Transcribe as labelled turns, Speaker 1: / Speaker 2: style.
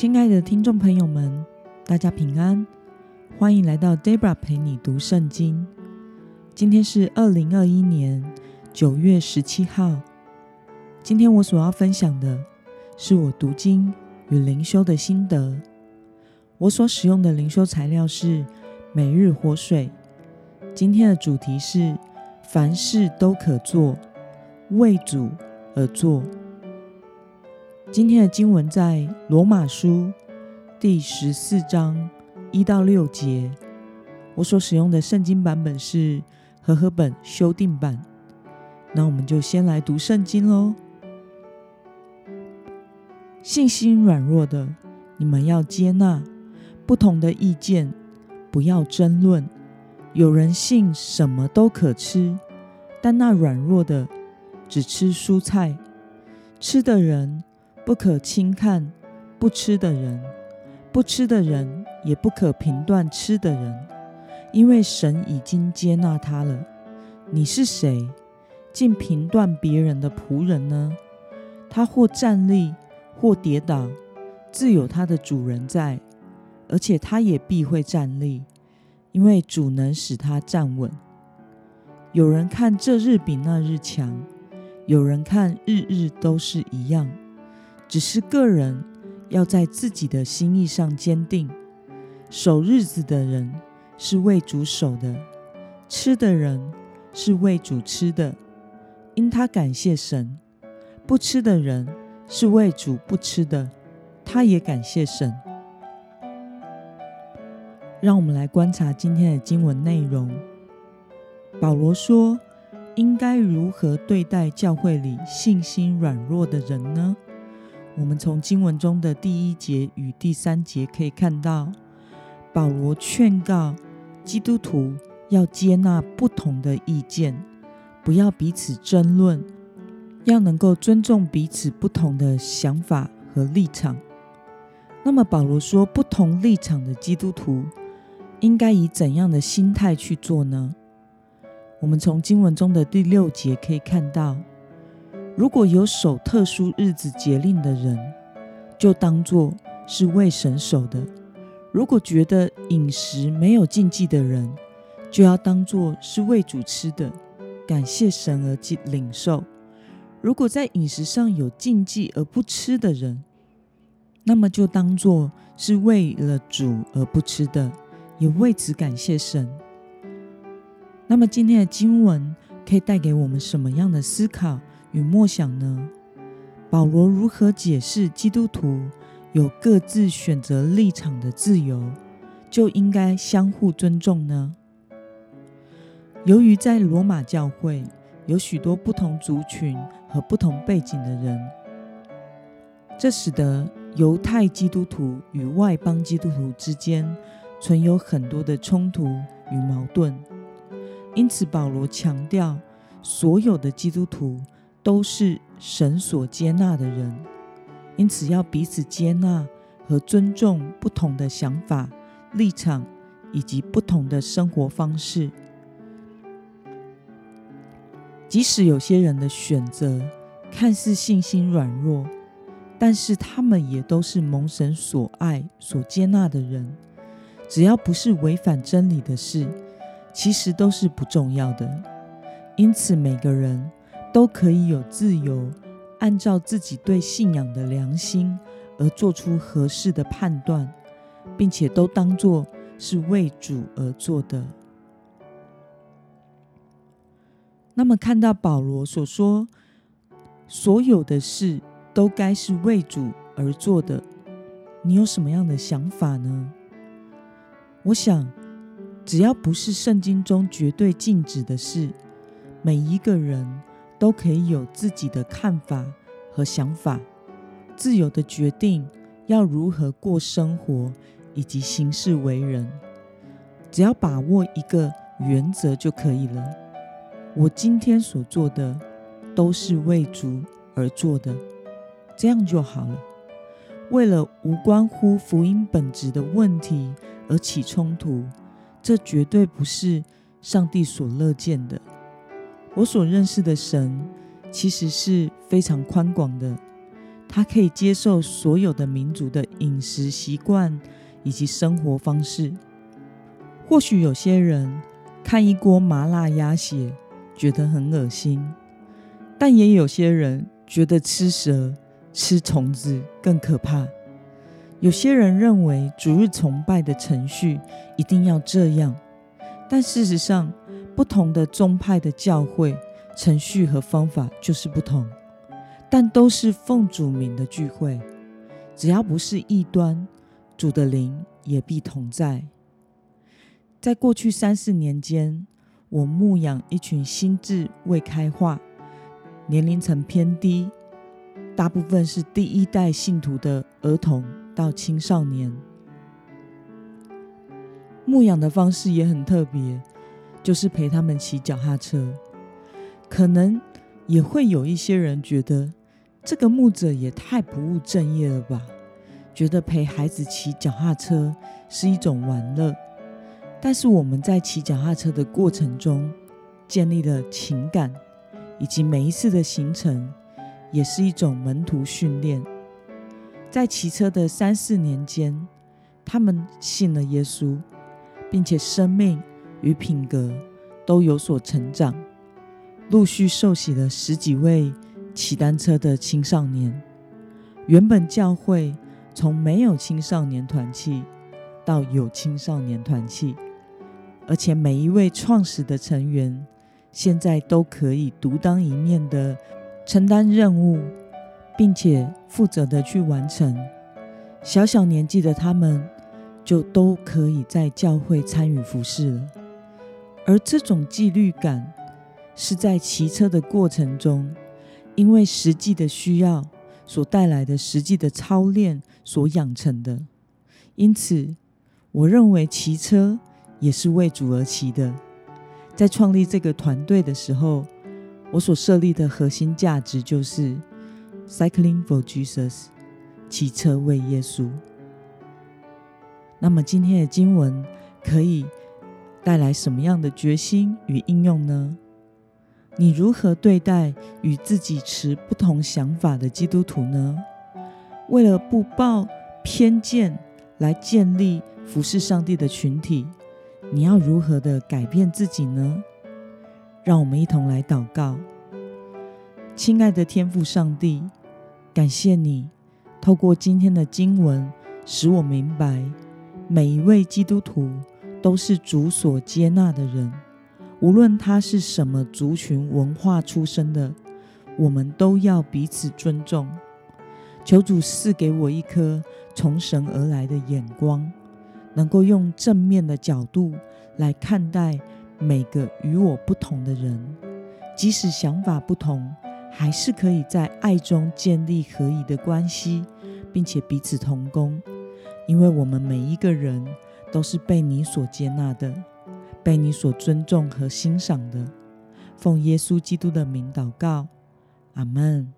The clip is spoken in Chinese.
Speaker 1: 亲爱的听众朋友们，大家平安，欢迎来到 Debra 陪你读圣经。今天是二零二一年九月十七号。今天我所要分享的是我读经与灵修的心得。我所使用的灵修材料是每日活水。今天的主题是凡事都可做，为主而做。今天的经文在罗马书第十四章一到六节。我所使用的圣经版本是和合本修订版。那我们就先来读圣经喽。信心软弱的，你们要接纳不同的意见，不要争论。有人信什么都可吃，但那软弱的只吃蔬菜，吃的人。不可轻看不吃的人，不吃的人也不可评断吃的人，因为神已经接纳他了。你是谁，竟评断别人的仆人呢？他或站立，或跌倒，自有他的主人在，而且他也必会站立，因为主能使他站稳。有人看这日比那日强，有人看日日都是一样。只是个人要在自己的心意上坚定，守日子的人是为主守的，吃的人是为主吃的，因他感谢神；不吃的人是为主不吃的，他也感谢神。让我们来观察今天的经文内容。保罗说：“应该如何对待教会里信心软弱的人呢？”我们从经文中的第一节与第三节可以看到，保罗劝告基督徒要接纳不同的意见，不要彼此争论，要能够尊重彼此不同的想法和立场。那么，保罗说，不同立场的基督徒应该以怎样的心态去做呢？我们从经文中的第六节可以看到。如果有守特殊日子节令的人，就当作是为神守的；如果觉得饮食没有禁忌的人，就要当作是为主吃的，感谢神而领受；如果在饮食上有禁忌而不吃的人，那么就当作是为了主而不吃的，也为此感谢神。那么今天的经文可以带给我们什么样的思考？与默想呢？保罗如何解释基督徒有各自选择立场的自由，就应该相互尊重呢？由于在罗马教会有许多不同族群和不同背景的人，这使得犹太基督徒与外邦基督徒之间存有很多的冲突与矛盾。因此，保罗强调所有的基督徒。都是神所接纳的人，因此要彼此接纳和尊重不同的想法、立场以及不同的生活方式。即使有些人的选择看似信心软弱，但是他们也都是蒙神所爱、所接纳的人。只要不是违反真理的事，其实都是不重要的。因此，每个人。都可以有自由，按照自己对信仰的良心而做出合适的判断，并且都当作是为主而做的。那么，看到保罗所说，所有的事都该是为主而做的，你有什么样的想法呢？我想，只要不是圣经中绝对禁止的事，每一个人。都可以有自己的看法和想法，自由的决定要如何过生活以及行事为人，只要把握一个原则就可以了。我今天所做的都是为主而做的，这样就好了。为了无关乎福音本质的问题而起冲突，这绝对不是上帝所乐见的。我所认识的神，其实是非常宽广的。他可以接受所有的民族的饮食习惯以及生活方式。或许有些人看一锅麻辣鸭血觉得很恶心，但也有些人觉得吃蛇、吃虫子更可怕。有些人认为主日崇拜的程序一定要这样，但事实上，不同的宗派的教会程序和方法就是不同，但都是奉主名的聚会。只要不是异端，主的灵也必同在。在过去三四年间，我牧养一群心智未开化、年龄层偏低、大部分是第一代信徒的儿童。到青少年牧养的方式也很特别，就是陪他们骑脚踏车。可能也会有一些人觉得这个牧者也太不务正业了吧？觉得陪孩子骑脚踏车是一种玩乐。但是我们在骑脚踏车的过程中建立了情感，以及每一次的行程也是一种门徒训练。在骑车的三四年间，他们信了耶稣，并且生命与品格都有所成长，陆续受洗了十几位骑单车的青少年。原本教会从没有青少年团契到有青少年团契，而且每一位创始的成员现在都可以独当一面的承担任务。并且负责的去完成，小小年纪的他们就都可以在教会参与服饰了。而这种纪律感是在骑车的过程中，因为实际的需要所带来的实际的操练所养成的。因此，我认为骑车也是为主而骑的。在创立这个团队的时候，我所设立的核心价值就是。Cycling for Jesus，骑车为耶稣。那么今天的经文可以带来什么样的决心与应用呢？你如何对待与自己持不同想法的基督徒呢？为了不抱偏见来建立服侍上帝的群体，你要如何的改变自己呢？让我们一同来祷告，亲爱的天父上帝。感谢你透过今天的经文，使我明白每一位基督徒都是主所接纳的人，无论他是什么族群文化出身的，我们都要彼此尊重。求主赐给我一颗从神而来的眼光，能够用正面的角度来看待每个与我不同的人，即使想法不同。还是可以在爱中建立合一的关系，并且彼此同工，因为我们每一个人都是被你所接纳的，被你所尊重和欣赏的。奉耶稣基督的名祷告，阿门。